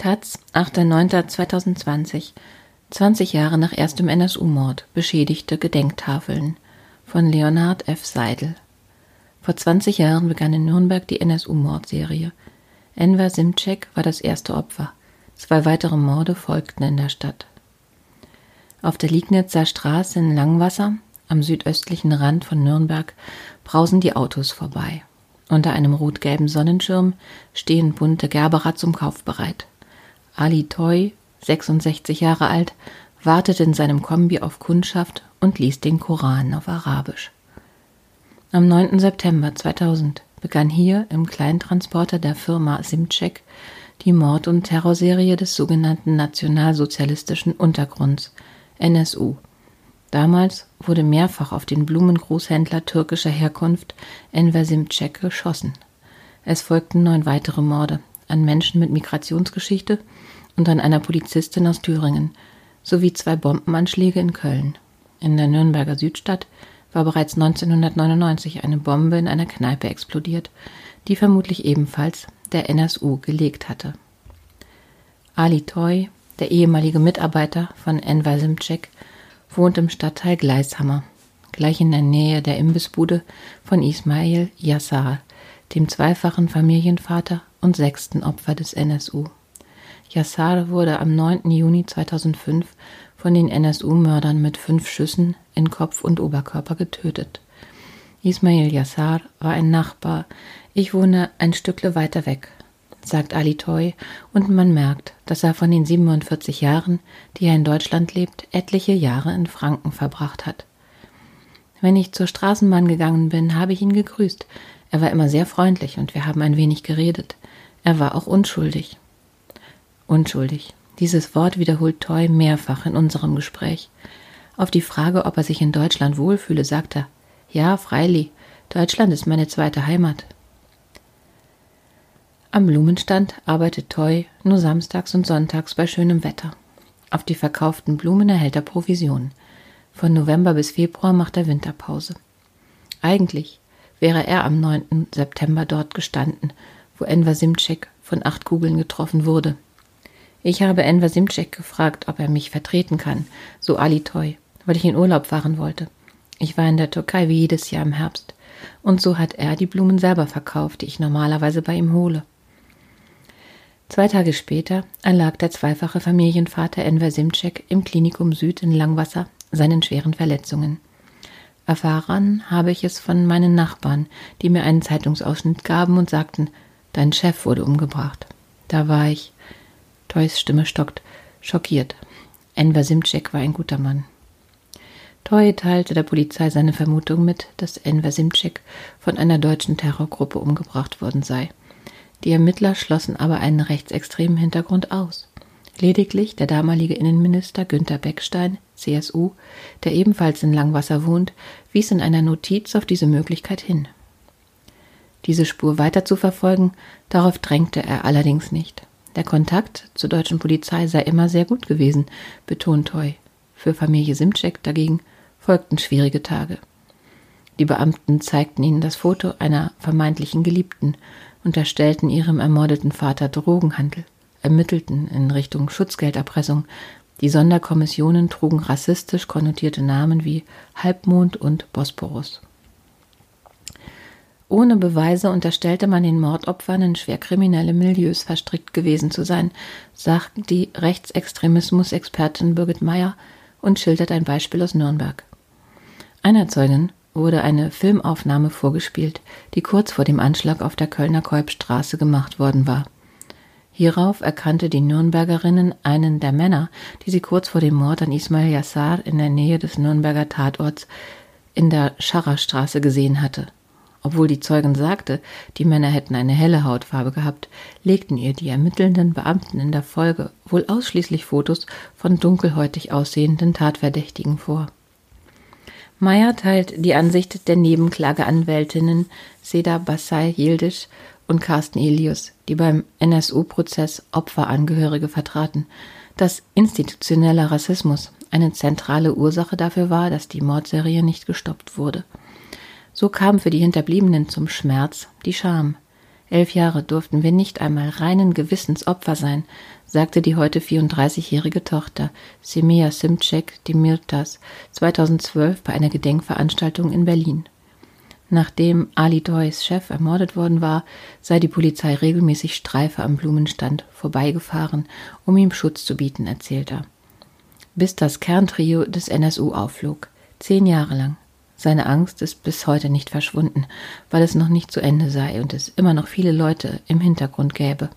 Taz, 8.9.2020. 20 Jahre nach erstem NSU-Mord. Beschädigte Gedenktafeln. Von Leonhard F. Seidel. Vor 20 Jahren begann in Nürnberg die NSU-Mordserie. Enver Simcek war das erste Opfer. Zwei weitere Morde folgten in der Stadt. Auf der Liegnitzer Straße in Langwasser, am südöstlichen Rand von Nürnberg, brausen die Autos vorbei. Unter einem rot-gelben Sonnenschirm stehen bunte Gerberer zum Kauf bereit. Ali Toy, 66 Jahre alt, wartete in seinem Kombi auf Kundschaft und liest den Koran auf Arabisch. Am 9. September 2000 begann hier im Kleintransporter der Firma Simcek die Mord- und Terrorserie des sogenannten nationalsozialistischen Untergrunds NSU. Damals wurde mehrfach auf den Blumengroßhändler türkischer Herkunft Enver Simcek geschossen. Es folgten neun weitere Morde an Menschen mit Migrationsgeschichte und an einer Polizistin aus Thüringen sowie zwei Bombenanschläge in Köln. In der Nürnberger Südstadt war bereits 1999 eine Bombe in einer Kneipe explodiert, die vermutlich ebenfalls der NSU gelegt hatte. Ali Toy, der ehemalige Mitarbeiter von Enver Simcek, wohnt im Stadtteil Gleishammer, gleich in der Nähe der Imbissbude von Ismail Yassar, dem zweifachen Familienvater und sechsten Opfer des NSU. Yassar wurde am 9. Juni 2005 von den NSU-Mördern mit fünf Schüssen in Kopf und Oberkörper getötet. Ismail Yassar war ein Nachbar. Ich wohne ein Stückle weiter weg, sagt Ali Toy, und man merkt, dass er von den 47 Jahren, die er in Deutschland lebt, etliche Jahre in Franken verbracht hat. Wenn ich zur Straßenbahn gegangen bin, habe ich ihn gegrüßt. Er war immer sehr freundlich und wir haben ein wenig geredet. Er war auch unschuldig. Unschuldig. Dieses Wort wiederholt Toy mehrfach in unserem Gespräch. Auf die Frage, ob er sich in Deutschland wohlfühle, sagt er, ja, freilich, Deutschland ist meine zweite Heimat. Am Blumenstand arbeitet Toy nur samstags und sonntags bei schönem Wetter. Auf die verkauften Blumen erhält er Provision. Von November bis Februar macht er Winterpause. Eigentlich wäre er am 9. September dort gestanden, wo Enver Simcek von acht Kugeln getroffen wurde. Ich habe Enver Simcek gefragt, ob er mich vertreten kann, so Ali Toy, weil ich in Urlaub fahren wollte. Ich war in der Türkei wie jedes Jahr im Herbst. Und so hat er die Blumen selber verkauft, die ich normalerweise bei ihm hole. Zwei Tage später erlag der zweifache Familienvater Enver Simcek im Klinikum Süd in Langwasser seinen schweren Verletzungen. Erfahren habe ich es von meinen Nachbarn, die mir einen Zeitungsausschnitt gaben und sagten, dein Chef wurde umgebracht. Da war ich, Toys Stimme stockt, schockiert. Enver Simcek war ein guter Mann. Toy teilte der Polizei seine Vermutung mit, dass Enver Simcek von einer deutschen Terrorgruppe umgebracht worden sei. Die Ermittler schlossen aber einen rechtsextremen Hintergrund aus. Lediglich der damalige Innenminister Günter Beckstein, CSU, der ebenfalls in Langwasser wohnt, wies in einer Notiz auf diese Möglichkeit hin. Diese Spur weiter zu verfolgen, darauf drängte er allerdings nicht. Der Kontakt zur deutschen Polizei sei immer sehr gut gewesen, betont Toy. Für Familie Simcek dagegen folgten schwierige Tage. Die Beamten zeigten ihnen das Foto einer vermeintlichen Geliebten, unterstellten ihrem ermordeten Vater Drogenhandel, ermittelten in Richtung Schutzgelderpressung. Die Sonderkommissionen trugen rassistisch konnotierte Namen wie Halbmond und Bosporus. Ohne Beweise unterstellte man den Mordopfern in schwerkriminelle Milieus verstrickt gewesen zu sein, sagt die Rechtsextremismus-Expertin Birgit Meyer und schildert ein Beispiel aus Nürnberg. Einer Zeugin wurde eine Filmaufnahme vorgespielt, die kurz vor dem Anschlag auf der Kölner Kolbstraße gemacht worden war. Hierauf erkannte die Nürnbergerinnen einen der Männer, die sie kurz vor dem Mord an Ismail Yassar in der Nähe des Nürnberger Tatorts in der Scharrerstraße gesehen hatte. Obwohl die Zeugin sagte, die Männer hätten eine helle Hautfarbe gehabt, legten ihr die ermittelnden Beamten in der Folge wohl ausschließlich Fotos von dunkelhäutig aussehenden Tatverdächtigen vor. Meyer teilt die Ansicht der Nebenklageanwältinnen Seda Bassay Yildiz und Carsten Elius, die beim NSU-Prozess Opferangehörige vertraten, dass institutioneller Rassismus eine zentrale Ursache dafür war, dass die Mordserie nicht gestoppt wurde. So kam für die Hinterbliebenen zum Schmerz die Scham. Elf Jahre durften wir nicht einmal reinen Gewissens Opfer sein, sagte die heute 34-jährige Tochter Semea Simcek Demirtas 2012 bei einer Gedenkveranstaltung in Berlin. Nachdem Ali Doys Chef ermordet worden war, sei die Polizei regelmäßig Streife am Blumenstand vorbeigefahren, um ihm Schutz zu bieten, erzählt er. Bis das Kerntrio des NSU aufflog. Zehn Jahre lang. Seine Angst ist bis heute nicht verschwunden, weil es noch nicht zu Ende sei und es immer noch viele Leute im Hintergrund gäbe.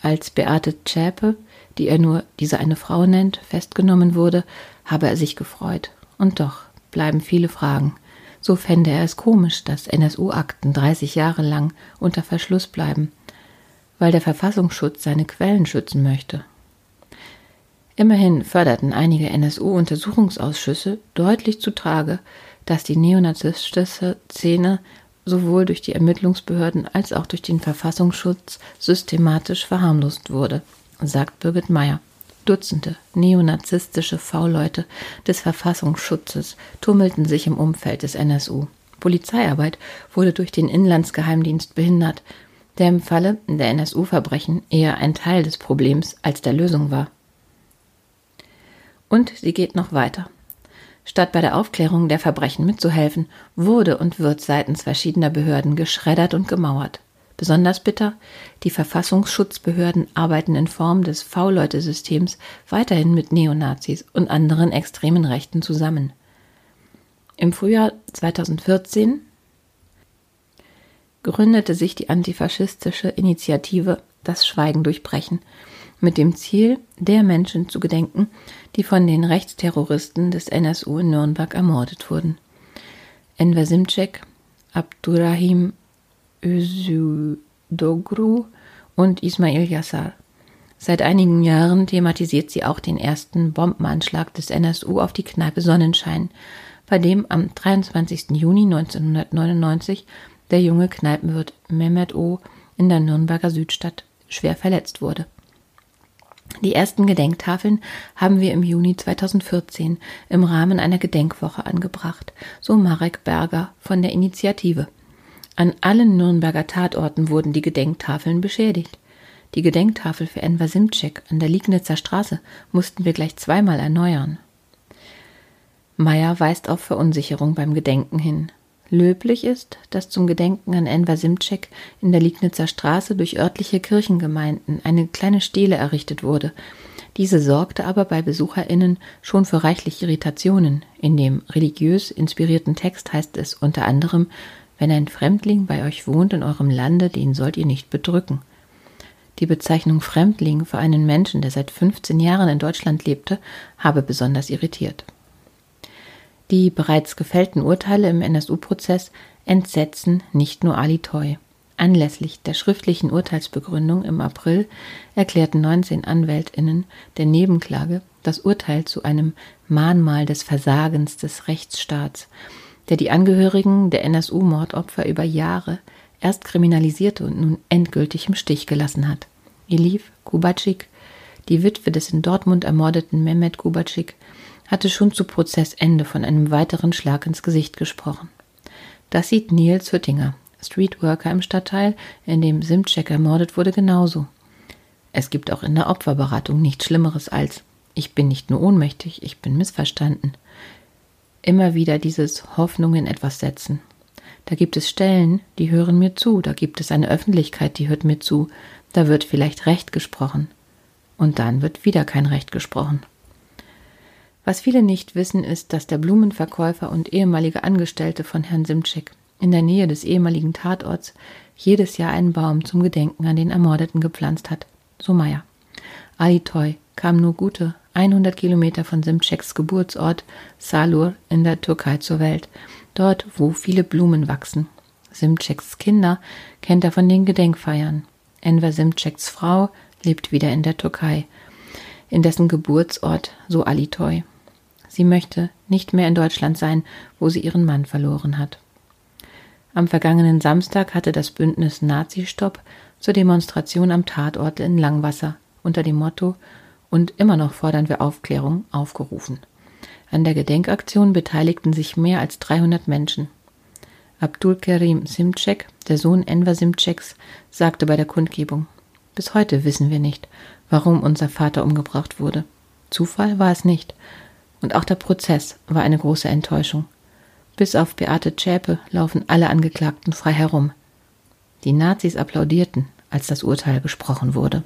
Als Beate Zschäpe, die er nur diese eine Frau nennt, festgenommen wurde, habe er sich gefreut. Und doch bleiben viele Fragen. So fände er es komisch, dass NSU-Akten 30 Jahre lang unter Verschluss bleiben, weil der Verfassungsschutz seine Quellen schützen möchte. Immerhin förderten einige NSU-Untersuchungsausschüsse deutlich zutage, dass die neonazistische Szene sowohl durch die Ermittlungsbehörden als auch durch den Verfassungsschutz systematisch verharmlost wurde, sagt Birgit Meyer. Dutzende neonazistische V-Leute des Verfassungsschutzes tummelten sich im Umfeld des NSU. Polizeiarbeit wurde durch den Inlandsgeheimdienst behindert, der im Falle der NSU-Verbrechen eher ein Teil des Problems als der Lösung war. Und sie geht noch weiter. Statt bei der Aufklärung der Verbrechen mitzuhelfen, wurde und wird seitens verschiedener Behörden geschreddert und gemauert. Besonders bitter, die Verfassungsschutzbehörden arbeiten in Form des V-Leute-Systems weiterhin mit Neonazis und anderen extremen Rechten zusammen. Im Frühjahr 2014 gründete sich die antifaschistische Initiative Das Schweigen durchbrechen mit dem Ziel, der Menschen zu gedenken, die von den Rechtsterroristen des NSU in Nürnberg ermordet wurden. Enver Simcek, Abdurrahim Özüdogru und Ismail Yassar. Seit einigen Jahren thematisiert sie auch den ersten Bombenanschlag des NSU auf die Kneipe Sonnenschein, bei dem am 23. Juni 1999 der junge Kneipenwirt Mehmet O. in der Nürnberger Südstadt schwer verletzt wurde. Die ersten Gedenktafeln haben wir im Juni 2014 im Rahmen einer Gedenkwoche angebracht, so Marek Berger von der Initiative. An allen Nürnberger Tatorten wurden die Gedenktafeln beschädigt. Die Gedenktafel für Enver Simcek an der Liegnitzer Straße mussten wir gleich zweimal erneuern. Meyer weist auf Verunsicherung beim Gedenken hin. Löblich ist, dass zum Gedenken an Enver Simcek in der Liegnitzer Straße durch örtliche Kirchengemeinden eine kleine Stele errichtet wurde. Diese sorgte aber bei BesucherInnen schon für reichlich Irritationen. In dem religiös inspirierten Text heißt es unter anderem, wenn ein Fremdling bei euch wohnt in eurem Lande, den sollt ihr nicht bedrücken. Die Bezeichnung Fremdling für einen Menschen, der seit 15 Jahren in Deutschland lebte, habe besonders irritiert. Die bereits gefällten Urteile im NSU-Prozess entsetzen nicht nur Ali Toy. Anlässlich der schriftlichen Urteilsbegründung im April erklärten 19 AnwältInnen der Nebenklage das Urteil zu einem Mahnmal des Versagens des Rechtsstaats, der die Angehörigen der NSU-Mordopfer über Jahre erst kriminalisierte und nun endgültig im Stich gelassen hat. Elif Kubacik, die Witwe des in Dortmund ermordeten Mehmet Kubacik, hatte schon zu Prozessende von einem weiteren Schlag ins Gesicht gesprochen. Das sieht Nils Hüttinger, Streetworker im Stadtteil, in dem Simcek ermordet wurde, genauso. Es gibt auch in der Opferberatung nichts Schlimmeres als ich bin nicht nur ohnmächtig, ich bin missverstanden. Immer wieder dieses Hoffnung in etwas setzen. Da gibt es Stellen, die hören mir zu, da gibt es eine Öffentlichkeit, die hört mir zu, da wird vielleicht Recht gesprochen. Und dann wird wieder kein Recht gesprochen. Was viele nicht wissen, ist, dass der Blumenverkäufer und ehemalige Angestellte von Herrn Simczyk in der Nähe des ehemaligen Tatorts jedes Jahr einen Baum zum Gedenken an den Ermordeten gepflanzt hat. So Meier. Ali Toy kam nur gute 100 Kilometer von Simceks Geburtsort Salur in der Türkei zur Welt, dort, wo viele Blumen wachsen. Simceks Kinder kennt er von den Gedenkfeiern. Enver Simceks Frau lebt wieder in der Türkei, in dessen Geburtsort so Alitoy. Sie möchte nicht mehr in Deutschland sein, wo sie ihren Mann verloren hat. Am vergangenen Samstag hatte das Bündnis Nazi-Stopp zur Demonstration am Tatort in Langwasser unter dem Motto Und immer noch fordern wir Aufklärung aufgerufen. An der Gedenkaktion beteiligten sich mehr als 300 Menschen. Abdul Kerim Simcek der Sohn Enver Simceks, sagte bei der Kundgebung, bis heute wissen wir nicht, warum unser Vater umgebracht wurde. Zufall war es nicht. Und auch der Prozess war eine große Enttäuschung. Bis auf Beate Zschäpe laufen alle Angeklagten frei herum. Die Nazis applaudierten, als das Urteil gesprochen wurde.